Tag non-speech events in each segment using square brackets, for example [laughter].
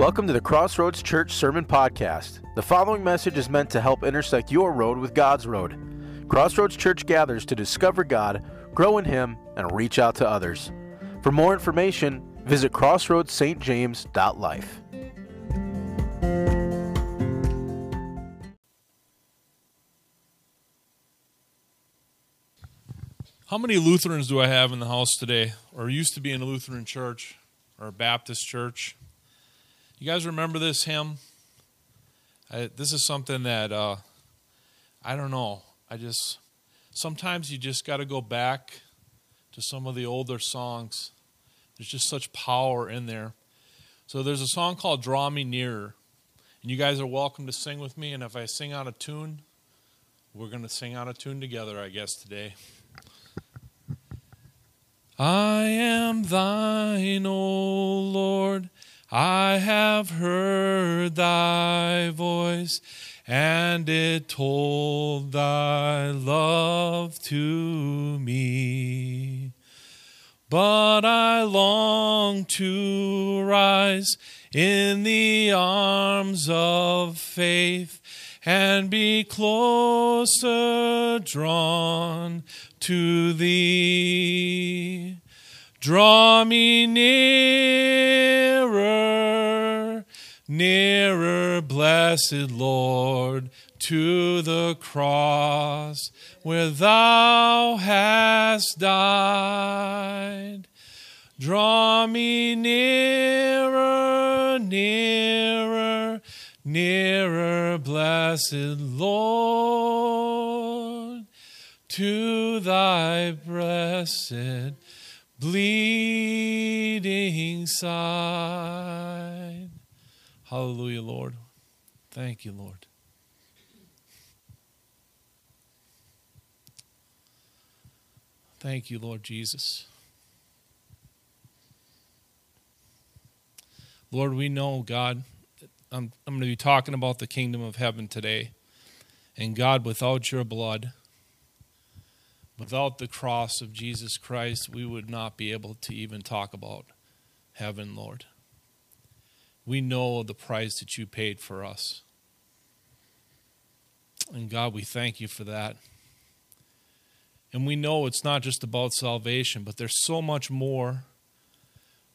Welcome to the Crossroads Church Sermon Podcast. The following message is meant to help intersect your road with God's road. Crossroads Church gathers to discover God, grow in Him, and reach out to others. For more information, visit crossroadsstjames.life. How many Lutherans do I have in the house today, or used to be in a Lutheran church or a Baptist church? You guys remember this hymn? I, this is something that uh, I don't know. I just sometimes you just got to go back to some of the older songs. There's just such power in there. So there's a song called "Draw Me Nearer," and you guys are welcome to sing with me. And if I sing out of tune, we're going to sing out of tune together, I guess today. I am thine, O Lord. I have heard thy voice, and it told thy love to me. But I long to rise in the arms of faith and be closer drawn to thee. Draw me nearer, nearer, blessed Lord, to the cross where thou hast died. Draw me nearer, nearer, nearer, blessed Lord, to thy blessed bleeding side. Hallelujah, Lord. Thank you, Lord. Thank you, Lord Jesus. Lord, we know, God, I'm, I'm going to be talking about the kingdom of heaven today. And God, without your blood, without the cross of Jesus Christ, we would not be able to even talk about heaven, Lord. We know the price that you paid for us. And God, we thank you for that. And we know it's not just about salvation, but there's so much more,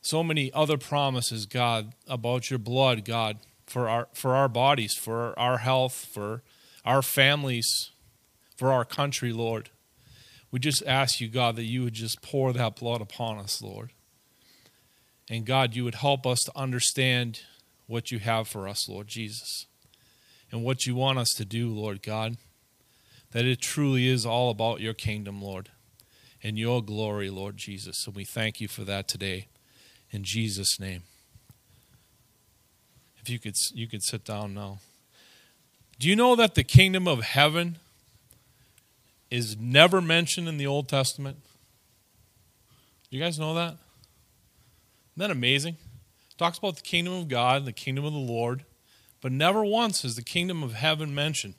so many other promises, God, about your blood, God, for our for our bodies, for our health, for our families, for our country, Lord. We just ask you, God, that you would just pour that blood upon us, Lord. And God, you would help us to understand what you have for us, Lord Jesus, and what you want us to do, Lord God that it truly is all about your kingdom, Lord, and your glory, Lord Jesus. And we thank you for that today. In Jesus' name. If you could you could sit down now. Do you know that the kingdom of heaven is never mentioned in the Old Testament? You guys know that? Isn't that amazing? It talks about the kingdom of God, the kingdom of the Lord, but never once is the kingdom of heaven mentioned.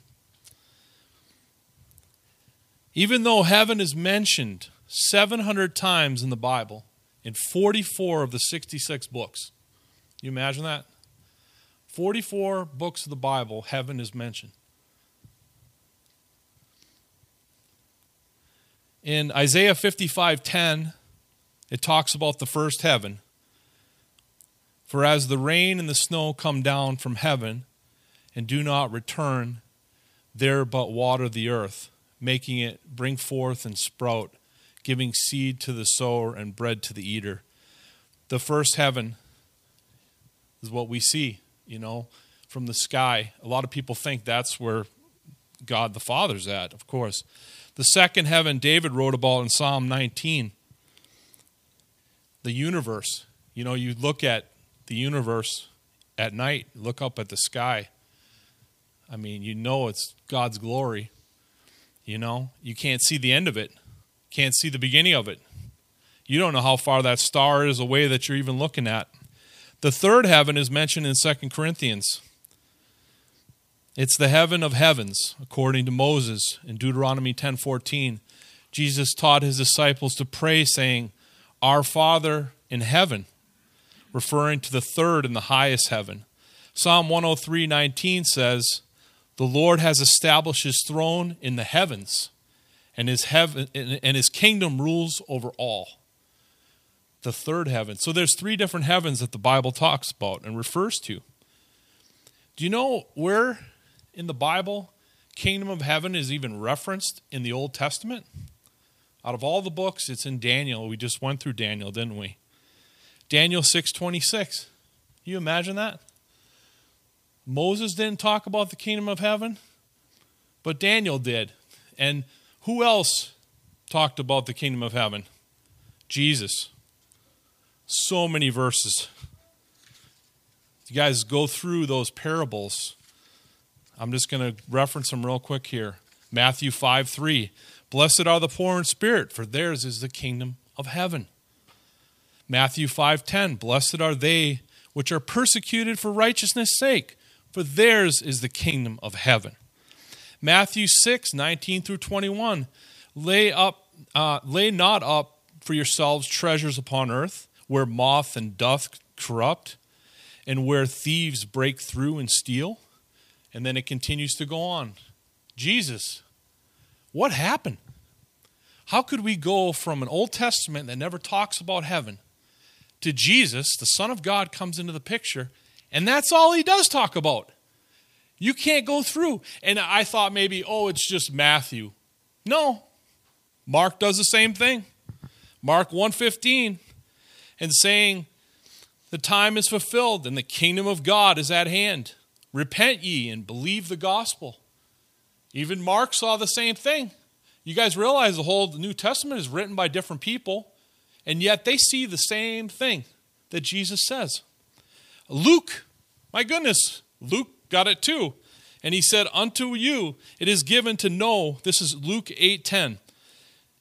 Even though heaven is mentioned 700 times in the Bible, in 44 of the 66 books. You imagine that? 44 books of the Bible, heaven is mentioned. In Isaiah 55:10, it talks about the first heaven. For as the rain and the snow come down from heaven and do not return there but water the earth, making it bring forth and sprout, giving seed to the sower and bread to the eater. The first heaven is what we see, you know, from the sky. A lot of people think that's where God the Father's at, of course. The second heaven David wrote about in Psalm 19. The universe. You know, you look at the universe at night, look up at the sky. I mean, you know it's God's glory. You know, you can't see the end of it, can't see the beginning of it. You don't know how far that star is away that you're even looking at. The third heaven is mentioned in Second Corinthians. It's the heaven of heavens, according to Moses in Deuteronomy 10:14. Jesus taught his disciples to pray saying, "Our Father in heaven." referring to the third and the highest heaven. Psalm 103:19 says, "The Lord has established his throne in the heavens, and his heaven and his kingdom rules over all." The third heaven. So there's three different heavens that the Bible talks about and refers to. Do you know where in the Bible kingdom of heaven is even referenced in the Old Testament? Out of all the books, it's in Daniel. We just went through Daniel, didn't we? Daniel 6:26. You imagine that? Moses didn't talk about the kingdom of heaven, but Daniel did. And who else talked about the kingdom of heaven? Jesus. So many verses. You guys go through those parables. I'm just going to reference them real quick here. Matthew 5 3. Blessed are the poor in spirit, for theirs is the kingdom of heaven. Matthew 5:10 Blessed are they which are persecuted for righteousness' sake, for theirs is the kingdom of heaven. Matthew 6:19 through 21 Lay up uh, lay not up for yourselves treasures upon earth, where moth and doth corrupt, and where thieves break through and steal. And then it continues to go on. Jesus what happened? How could we go from an Old Testament that never talks about heaven to Jesus, the Son of God, comes into the picture, and that's all he does talk about? You can't go through. And I thought maybe, oh, it's just Matthew. No. Mark does the same thing. Mark 115 and saying, The time is fulfilled and the kingdom of God is at hand. Repent ye and believe the gospel. Even Mark saw the same thing. You guys realize the whole New Testament is written by different people, and yet they see the same thing that Jesus says. Luke, my goodness, Luke got it too. And he said, Unto you it is given to know, this is Luke 8 10.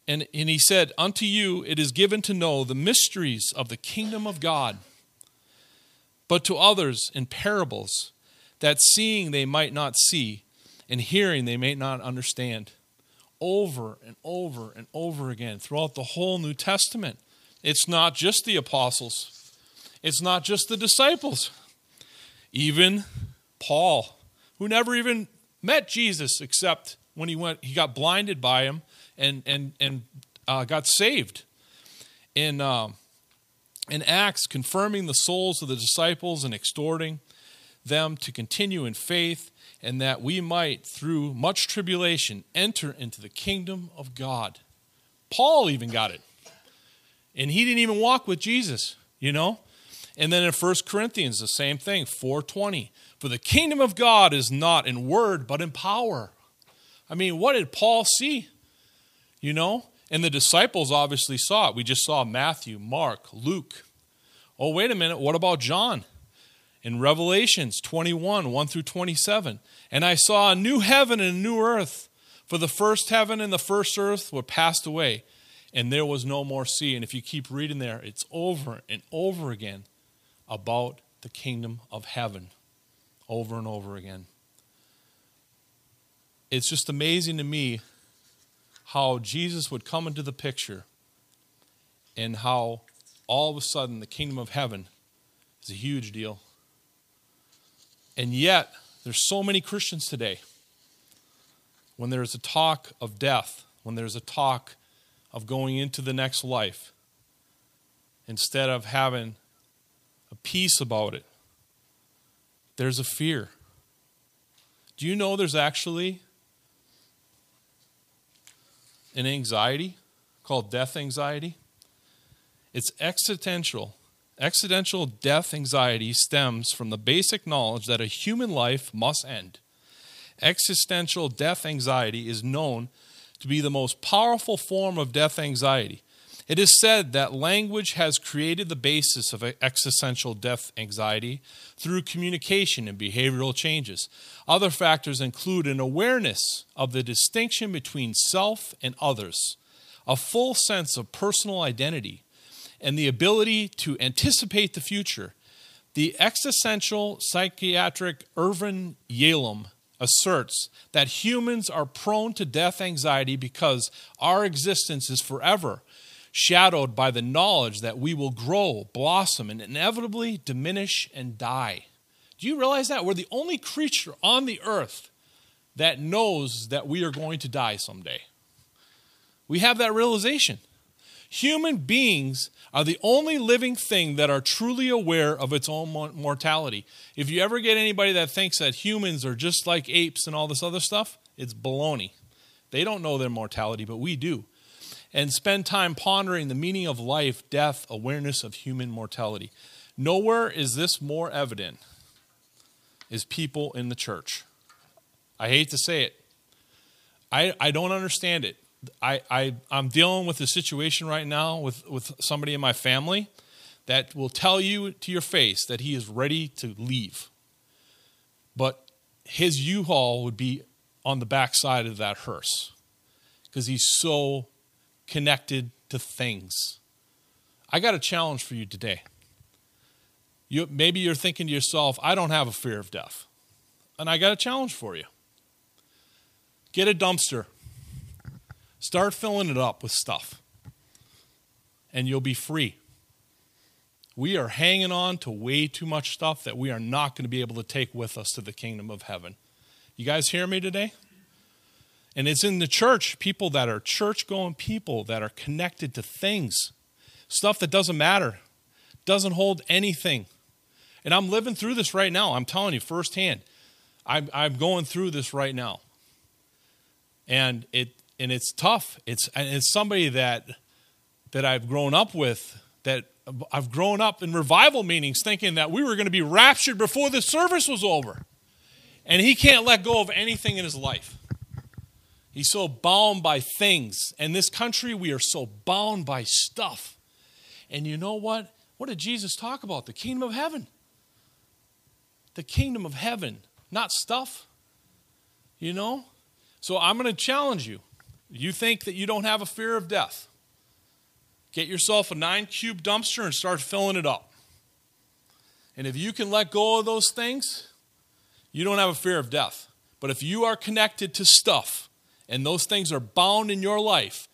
And, and he said, Unto you it is given to know the mysteries of the kingdom of God, but to others in parables, that seeing they might not see, and hearing they may not understand. Over and over and over again throughout the whole New Testament. It's not just the apostles, it's not just the disciples. Even Paul, who never even met Jesus except when he went, he got blinded by him and and and uh, got saved. In uh, in Acts, confirming the souls of the disciples and exhorting them to continue in faith and that we might, through much tribulation, enter into the kingdom of God. Paul even got it. And he didn't even walk with Jesus, you know? And then in 1 Corinthians, the same thing, 420. For the kingdom of God is not in word, but in power. I mean, what did Paul see? You know? And the disciples obviously saw it. We just saw Matthew, Mark, Luke. Oh, wait a minute. What about John? In Revelations 21 1 through 27. And I saw a new heaven and a new earth, for the first heaven and the first earth were passed away, and there was no more sea. And if you keep reading there, it's over and over again about the kingdom of heaven, over and over again. It's just amazing to me how Jesus would come into the picture and how all of a sudden the kingdom of heaven is a huge deal. And yet, there's so many Christians today, when there's a talk of death, when there's a talk of going into the next life, instead of having a peace about it, there's a fear. Do you know there's actually an anxiety called death anxiety? It's existential Accidental death anxiety stems from the basic knowledge that a human life must end. Existential death anxiety is known to be the most powerful form of death anxiety. It is said that language has created the basis of existential death anxiety through communication and behavioral changes. Other factors include an awareness of the distinction between self and others, a full sense of personal identity, and the ability to anticipate the future. The existential psychiatric Irvin Yalom asserts that humans are prone to death anxiety because our existence is forever. shadowed by the knowledge that we will grow, blossom, and inevitably diminish and die. Do you realize that? We're the only creature on the earth that knows that we are going to die someday. We have that realization. Human beings are the only living thing that are truly aware of its own mortality. If you ever get anybody that thinks that humans are just like apes and all this other stuff, it's baloney. They don't know their mortality, but we do. And spend time pondering the meaning of life, death, awareness of human mortality. Nowhere is this more evident is people in the church. I hate to say it. I, I don't understand it. I, I, I'm dealing with a situation right now with, with somebody in my family that will tell you to your face that he is ready to leave. But his U Haul would be on the backside of that hearse because he's so connected to things. I got a challenge for you today. You, maybe you're thinking to yourself, I don't have a fear of death. And I got a challenge for you. Get a dumpster Start filling it up with stuff, and you'll be free. We are hanging on to way too much stuff that we are not going to be able to take with us to the kingdom of heaven. You guys hear me today? And it's in the church, people that are church going people that are connected to things, stuff that doesn't matter, doesn't hold anything. And I'm living through this right now. I'm telling you firsthand. I'm, I'm going through this right now. And it, and it's tough. It's and it's somebody that that I've grown up with that I've grown up in revival meetings thinking that we were going to be raptured before the service was over. And he can't let go of anything in his life. He's so bound by things. In this country, we are so bound by stuff. And you know what? What did Jesus talk about? The kingdom of heaven. The kingdom of heaven, not stuff. You know? So I'm going to challenge you. You think that you don't have a fear of death. Get yourself a nine cube dumpster and start filling it up. And if you can let go of those things, you don't have a fear of death. But if you are connected to stuff and those things are bound in your life,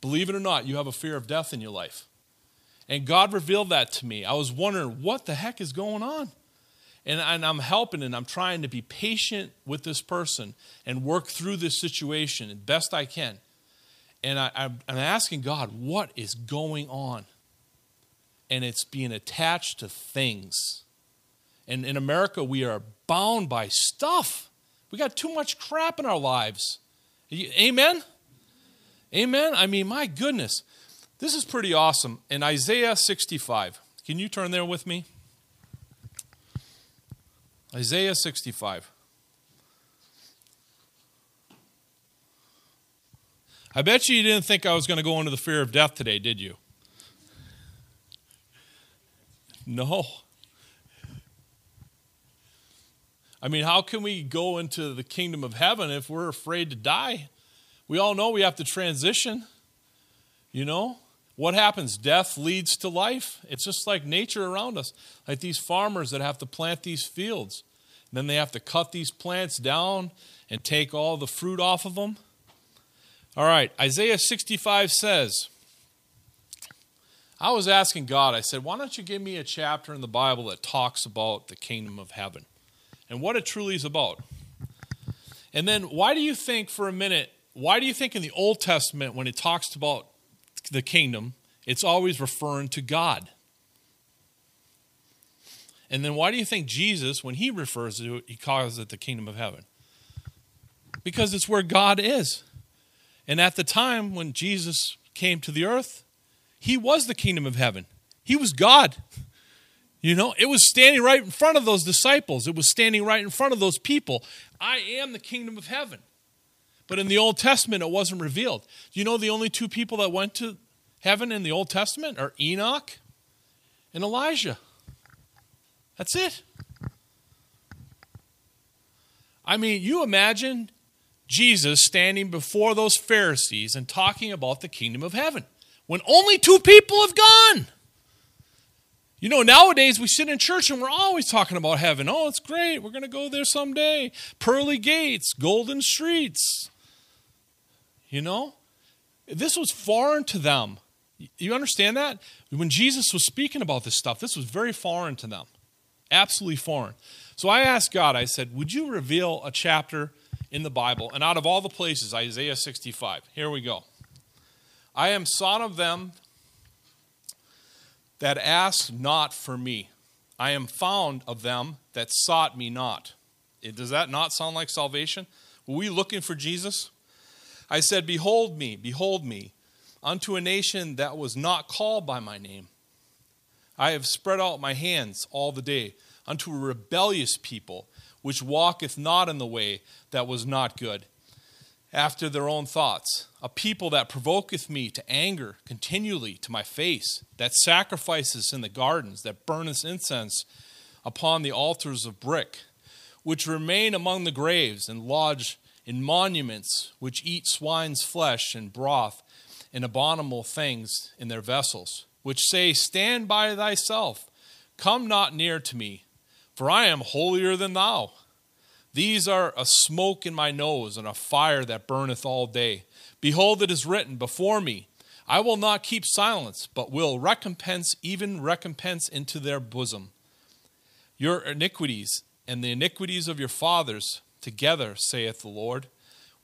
believe it or not, you have a fear of death in your life. And God revealed that to me. I was wondering, what the heck is going on? And, and I'm helping and I'm trying to be patient with this person and work through this situation as best I can. And I, I'm asking God, what is going on? And it's being attached to things. And in America, we are bound by stuff. We got too much crap in our lives. Amen? Amen? I mean, my goodness. This is pretty awesome. In Isaiah 65, can you turn there with me? Isaiah 65. I bet you you didn't think I was going to go into the fear of death today, did you? No. I mean, how can we go into the kingdom of heaven if we're afraid to die? We all know we have to transition. You know? What happens? Death leads to life. It's just like nature around us. Like these farmers that have to plant these fields. And Then they have to cut these plants down and take all the fruit off of them. All right, Isaiah 65 says, I was asking God, I said, why don't you give me a chapter in the Bible that talks about the kingdom of heaven and what it truly is about? And then why do you think, for a minute, why do you think in the Old Testament, when it talks about the kingdom, it's always referring to God? And then why do you think Jesus, when he refers to it, he calls it the kingdom of heaven? Because it's where God is. And at the time when Jesus came to the earth, he was the kingdom of heaven. He was God. You know, it was standing right in front of those disciples, it was standing right in front of those people. I am the kingdom of heaven. But in the Old Testament, it wasn't revealed. Do you know the only two people that went to heaven in the Old Testament are Enoch and Elijah? That's it. I mean, you imagine Jesus standing before those Pharisees and talking about the kingdom of heaven when only two people have gone. You know, nowadays we sit in church and we're always talking about heaven. Oh, it's great. We're going to go there someday. Pearly gates, golden streets. You know, this was foreign to them. You understand that? When Jesus was speaking about this stuff, this was very foreign to them. Absolutely foreign. So I asked God, I said, Would you reveal a chapter in the Bible? And out of all the places, Isaiah 65. Here we go. I am son of them that asked not for me. I am found of them that sought me not. Does that not sound like salvation? Were we looking for Jesus? I said, Behold me, behold me, unto a nation that was not called by my name. I have spread out my hands all the day unto a rebellious people, which walketh not in the way that was not good, after their own thoughts. A people that provoketh me to anger continually to my face, that sacrifices in the gardens, that burneth incense upon the altars of brick, which remain among the graves and lodge in monuments, which eat swine's flesh and broth and abominable things in their vessels, which say, Stand by thyself, come not near to me, for I am holier than thou. These are a smoke in my nose and a fire that burneth all day. Behold, it is written before me, I will not keep silence, but will recompense, even recompense into their bosom. Your iniquities and the iniquities of your fathers together, saith the Lord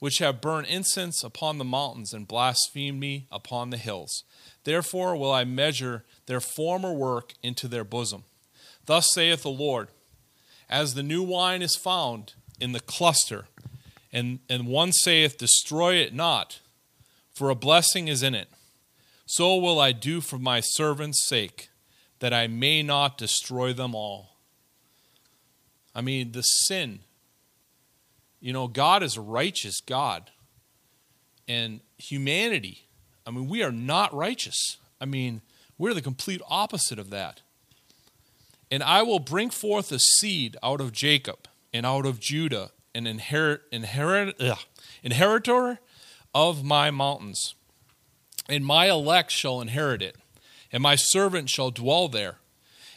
which have burned incense upon the mountains and blasphemed me upon the hills. Therefore will I measure their former work into their bosom. Thus saith the Lord As the new wine is found in the cluster, and, and one saith, Destroy it not, for a blessing is in it, so will I do for my servants' sake, that I may not destroy them all. I mean, the sin you know, God is a righteous God. And humanity, I mean, we are not righteous. I mean, we're the complete opposite of that. And I will bring forth a seed out of Jacob and out of Judah, an inherit, inherit, ugh, inheritor of my mountains. And my elect shall inherit it, and my servant shall dwell there.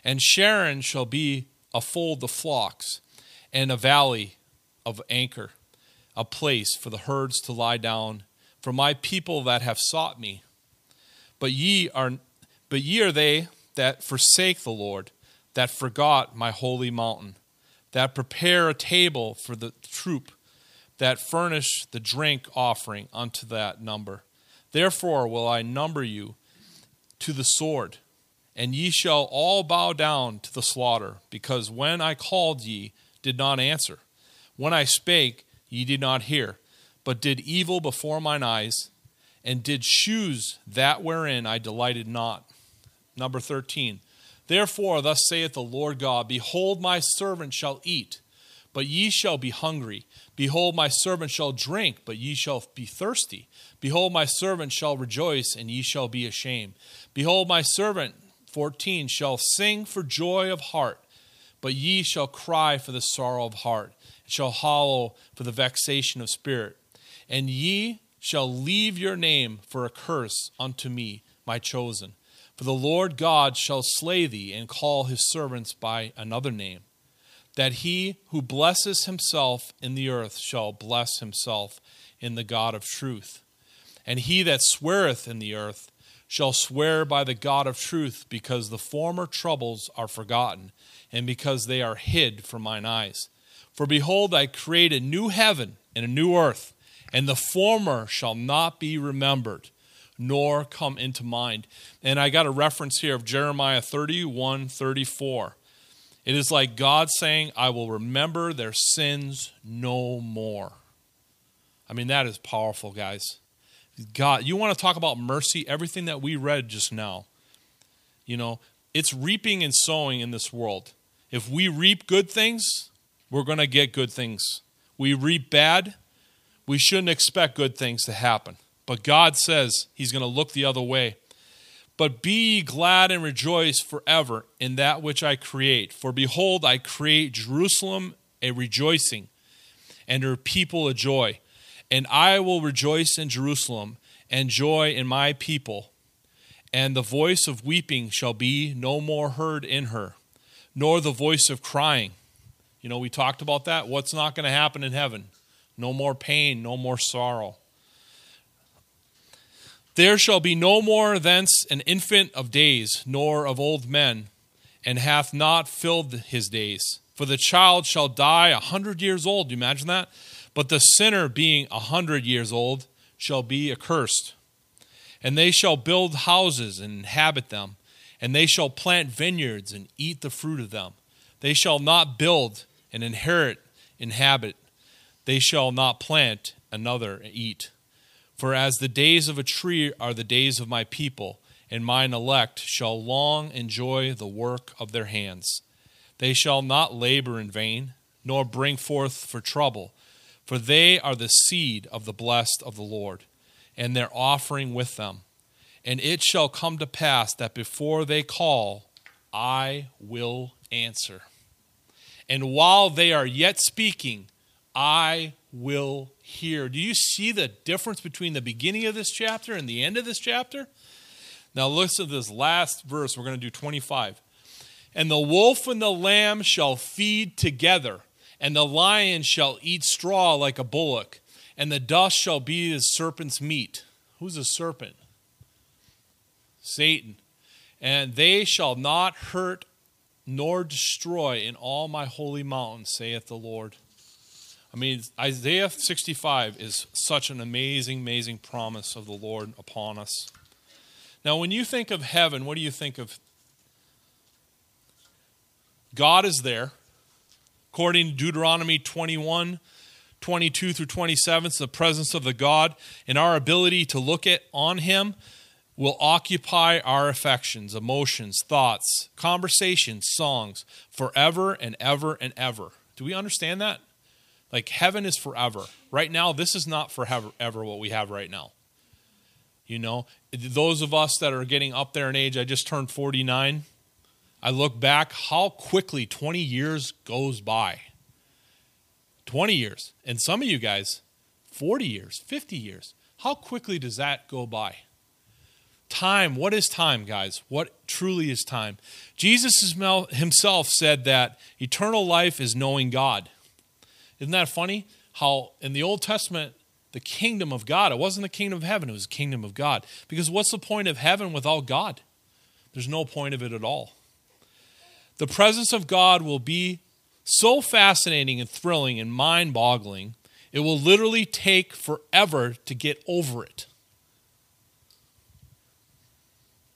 And Sharon shall be a fold of flocks, and a valley of anchor, a place for the herds to lie down, for my people that have sought me. But ye are but ye are they that forsake the Lord, that forgot my holy mountain, that prepare a table for the troop, that furnish the drink offering unto that number. Therefore will I number you to the sword, and ye shall all bow down to the slaughter, because when I called ye did not answer when I spake, ye did not hear, but did evil before mine eyes, and did choose that wherein I delighted not. Number 13. Therefore, thus saith the Lord God Behold, my servant shall eat, but ye shall be hungry. Behold, my servant shall drink, but ye shall be thirsty. Behold, my servant shall rejoice, and ye shall be ashamed. Behold, my servant, 14, shall sing for joy of heart, but ye shall cry for the sorrow of heart shall hollow for the vexation of spirit. And ye shall leave your name for a curse unto me, my chosen. For the Lord God shall slay thee and call his servants by another name. That he who blesses himself in the earth shall bless himself in the God of truth. And he that sweareth in the earth shall swear by the God of truth, because the former troubles are forgotten, and because they are hid from mine eyes. For behold, I create a new heaven and a new earth, and the former shall not be remembered, nor come into mind. And I got a reference here of Jeremiah 31 34. It is like God saying, I will remember their sins no more. I mean, that is powerful, guys. God, you want to talk about mercy? Everything that we read just now, you know, it's reaping and sowing in this world. If we reap good things, we're going to get good things. We reap bad, we shouldn't expect good things to happen. But God says He's going to look the other way. But be glad and rejoice forever in that which I create. For behold, I create Jerusalem a rejoicing, and her people a joy. And I will rejoice in Jerusalem, and joy in my people. And the voice of weeping shall be no more heard in her, nor the voice of crying. You know, we talked about that. What's not going to happen in heaven? No more pain, no more sorrow. There shall be no more thence an infant of days, nor of old men, and hath not filled his days. For the child shall die a hundred years old. You imagine that? But the sinner, being a hundred years old, shall be accursed. And they shall build houses and inhabit them, and they shall plant vineyards and eat the fruit of them. They shall not build and inherit, inhabit. They shall not plant, another and eat. For as the days of a tree are the days of my people, and mine elect shall long enjoy the work of their hands. They shall not labor in vain, nor bring forth for trouble, for they are the seed of the blessed of the Lord, and their offering with them. And it shall come to pass that before they call, I will answer. And while they are yet speaking, I will hear. Do you see the difference between the beginning of this chapter and the end of this chapter? Now, listen to this last verse. We're going to do 25. And the wolf and the lamb shall feed together, and the lion shall eat straw like a bullock, and the dust shall be the serpent's meat. Who's a serpent? Satan. And they shall not hurt nor destroy in all my holy mountain, saith the Lord. I mean, Isaiah 65 is such an amazing, amazing promise of the Lord upon us. Now, when you think of heaven, what do you think of? God is there. According to Deuteronomy 21, 22 through 27, it's the presence of the God, and our ability to look at on Him will occupy our affections, emotions, thoughts, conversations, songs forever and ever and ever. Do we understand that? Like heaven is forever. Right now, this is not forever ever what we have right now. You know, those of us that are getting up there in age, I just turned 49. I look back how quickly 20 years goes by. 20 years. And some of you guys, 40 years, 50 years. How quickly does that go by? Time, what is time, guys? What truly is time? Jesus himself said that eternal life is knowing God. Isn't that funny? How in the Old Testament, the kingdom of God, it wasn't the kingdom of heaven, it was the kingdom of God. Because what's the point of heaven without God? There's no point of it at all. The presence of God will be so fascinating and thrilling and mind boggling, it will literally take forever to get over it.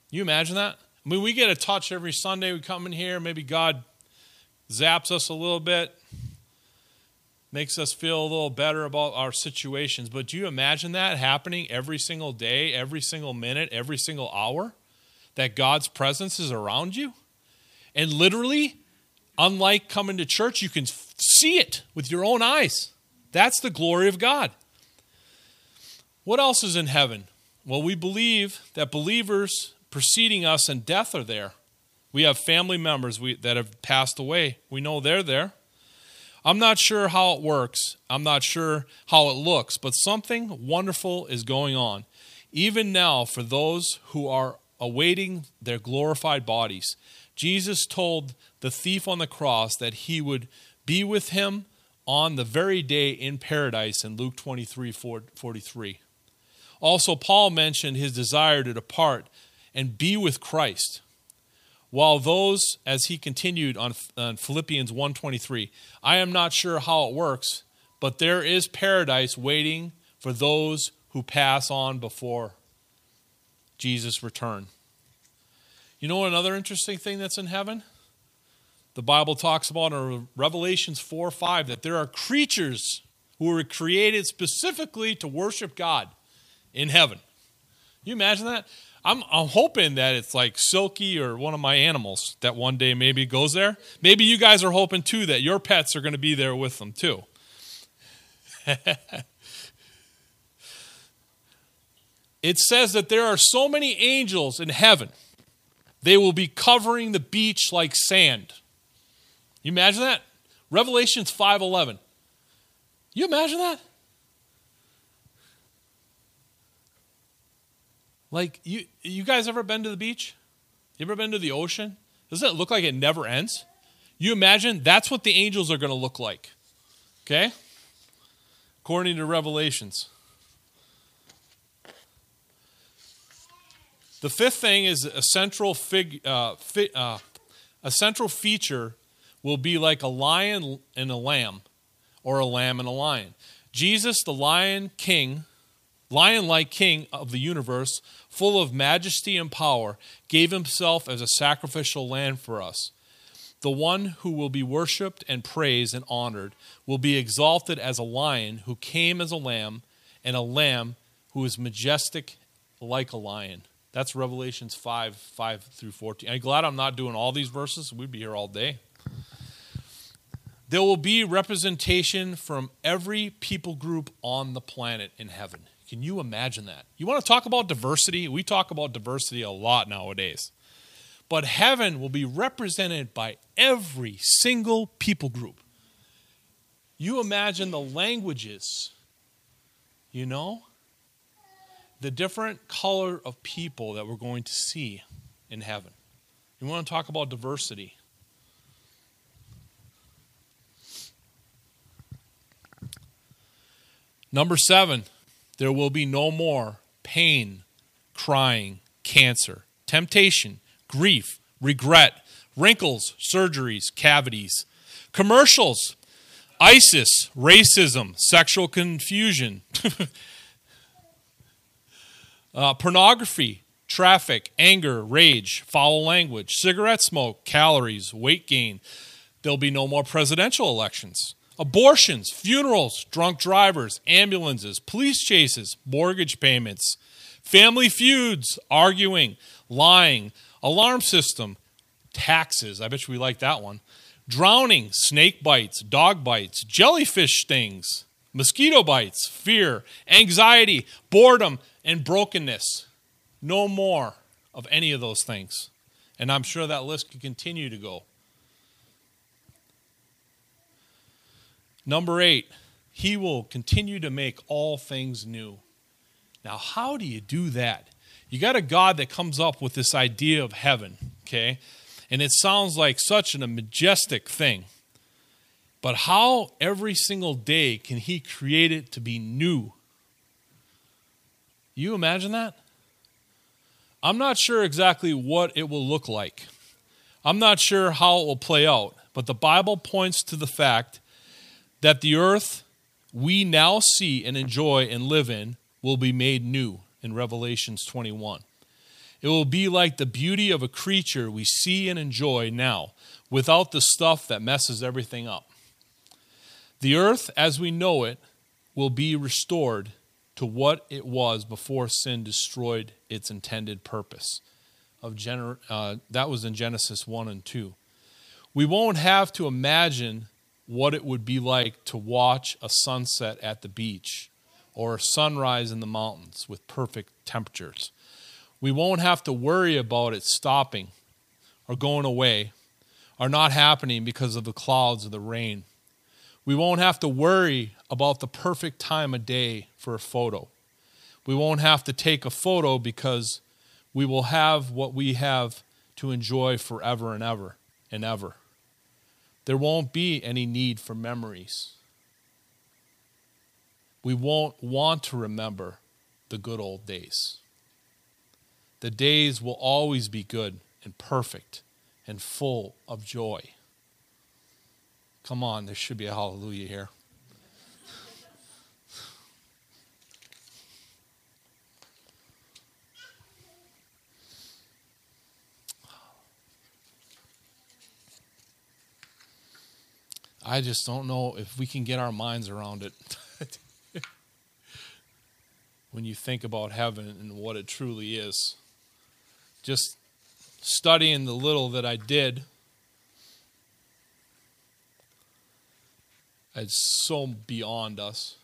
You imagine that? I mean, we get a touch every Sunday. We come in here, maybe God zaps us a little bit makes us feel a little better about our situations. But do you imagine that happening every single day, every single minute, every single hour? That God's presence is around you? And literally, unlike coming to church, you can see it with your own eyes. That's the glory of God. What else is in heaven? Well, we believe that believers preceding us in death are there. We have family members we, that have passed away. We know they're there. I'm not sure how it works. I'm not sure how it looks, but something wonderful is going on. Even now, for those who are awaiting their glorified bodies, Jesus told the thief on the cross that he would be with him on the very day in paradise in Luke 23 43. Also, Paul mentioned his desire to depart and be with Christ. While those, as he continued on, on Philippians 1.23, I am not sure how it works, but there is paradise waiting for those who pass on before Jesus' return. You know another interesting thing that's in heaven? The Bible talks about in Revelations 4 5 that there are creatures who were created specifically to worship God in heaven. you imagine that? I'm, I'm hoping that it's like Silky or one of my animals that one day maybe goes there. Maybe you guys are hoping too that your pets are going to be there with them too. [laughs] it says that there are so many angels in heaven, they will be covering the beach like sand. You imagine that? Revelations 5:11. You imagine that? Like you you guys ever been to the beach? You ever been to the ocean? Doesn't it look like it never ends? You imagine that's what the angels are going to look like. Okay? According to Revelations. The fifth thing is a central fig, uh, fi, uh, a central feature will be like a lion and a lamb, or a lamb and a lion. Jesus, the lion king, lion like king of the universe, full of majesty and power, gave himself as a sacrificial lamb for us. The one who will be worshiped and praised and honored will be exalted as a lion who came as a lamb, and a lamb who is majestic like a lion. That's Revelations 5 5 through 14. I'm glad I'm not doing all these verses. We'd be here all day. There will be representation from every people group on the planet in heaven. Can you imagine that? You want to talk about diversity? We talk about diversity a lot nowadays. But heaven will be represented by every single people group. You imagine the languages, you know, the different color of people that we're going to see in heaven. You want to talk about diversity? Number seven, there will be no more pain, crying, cancer, temptation, grief, regret, wrinkles, surgeries, cavities, commercials, ISIS, racism, sexual confusion, [laughs] uh, pornography, traffic, anger, rage, foul language, cigarette smoke, calories, weight gain. There'll be no more presidential elections abortions, funerals, drunk drivers, ambulances, police chases, mortgage payments, family feuds, arguing, lying, alarm system, taxes. I bet you we like that one. Drowning, snake bites, dog bites, jellyfish stings, mosquito bites, fear, anxiety, boredom, and brokenness. No more of any of those things. And I'm sure that list could continue to go. Number eight, he will continue to make all things new. Now, how do you do that? You got a God that comes up with this idea of heaven, okay? And it sounds like such a majestic thing. But how every single day can he create it to be new? You imagine that? I'm not sure exactly what it will look like. I'm not sure how it will play out, but the Bible points to the fact that the earth we now see and enjoy and live in will be made new in Revelations 21. It will be like the beauty of a creature we see and enjoy now, without the stuff that messes everything up. The earth, as we know it, will be restored to what it was before sin destroyed its intended purpose. Of gener- uh, that was in Genesis 1 and 2. We won't have to imagine what it would be like to watch a sunset at the beach or a sunrise in the mountains with perfect temperatures. We won't have to worry about it stopping or going away or not happening because of the clouds or the rain. We won't have to worry about the perfect time of day for a photo. We won't have to take a photo because we will have what we have to enjoy forever and ever and ever there won't be any need for memories. We won't want to remember the good old days. The days will always be good and perfect and full of joy. Come on, there should be a hallelujah here. I just don't know if we can get our minds around it. [laughs] when you think about heaven and what it truly is. Just studying the little that I did, it's so beyond us.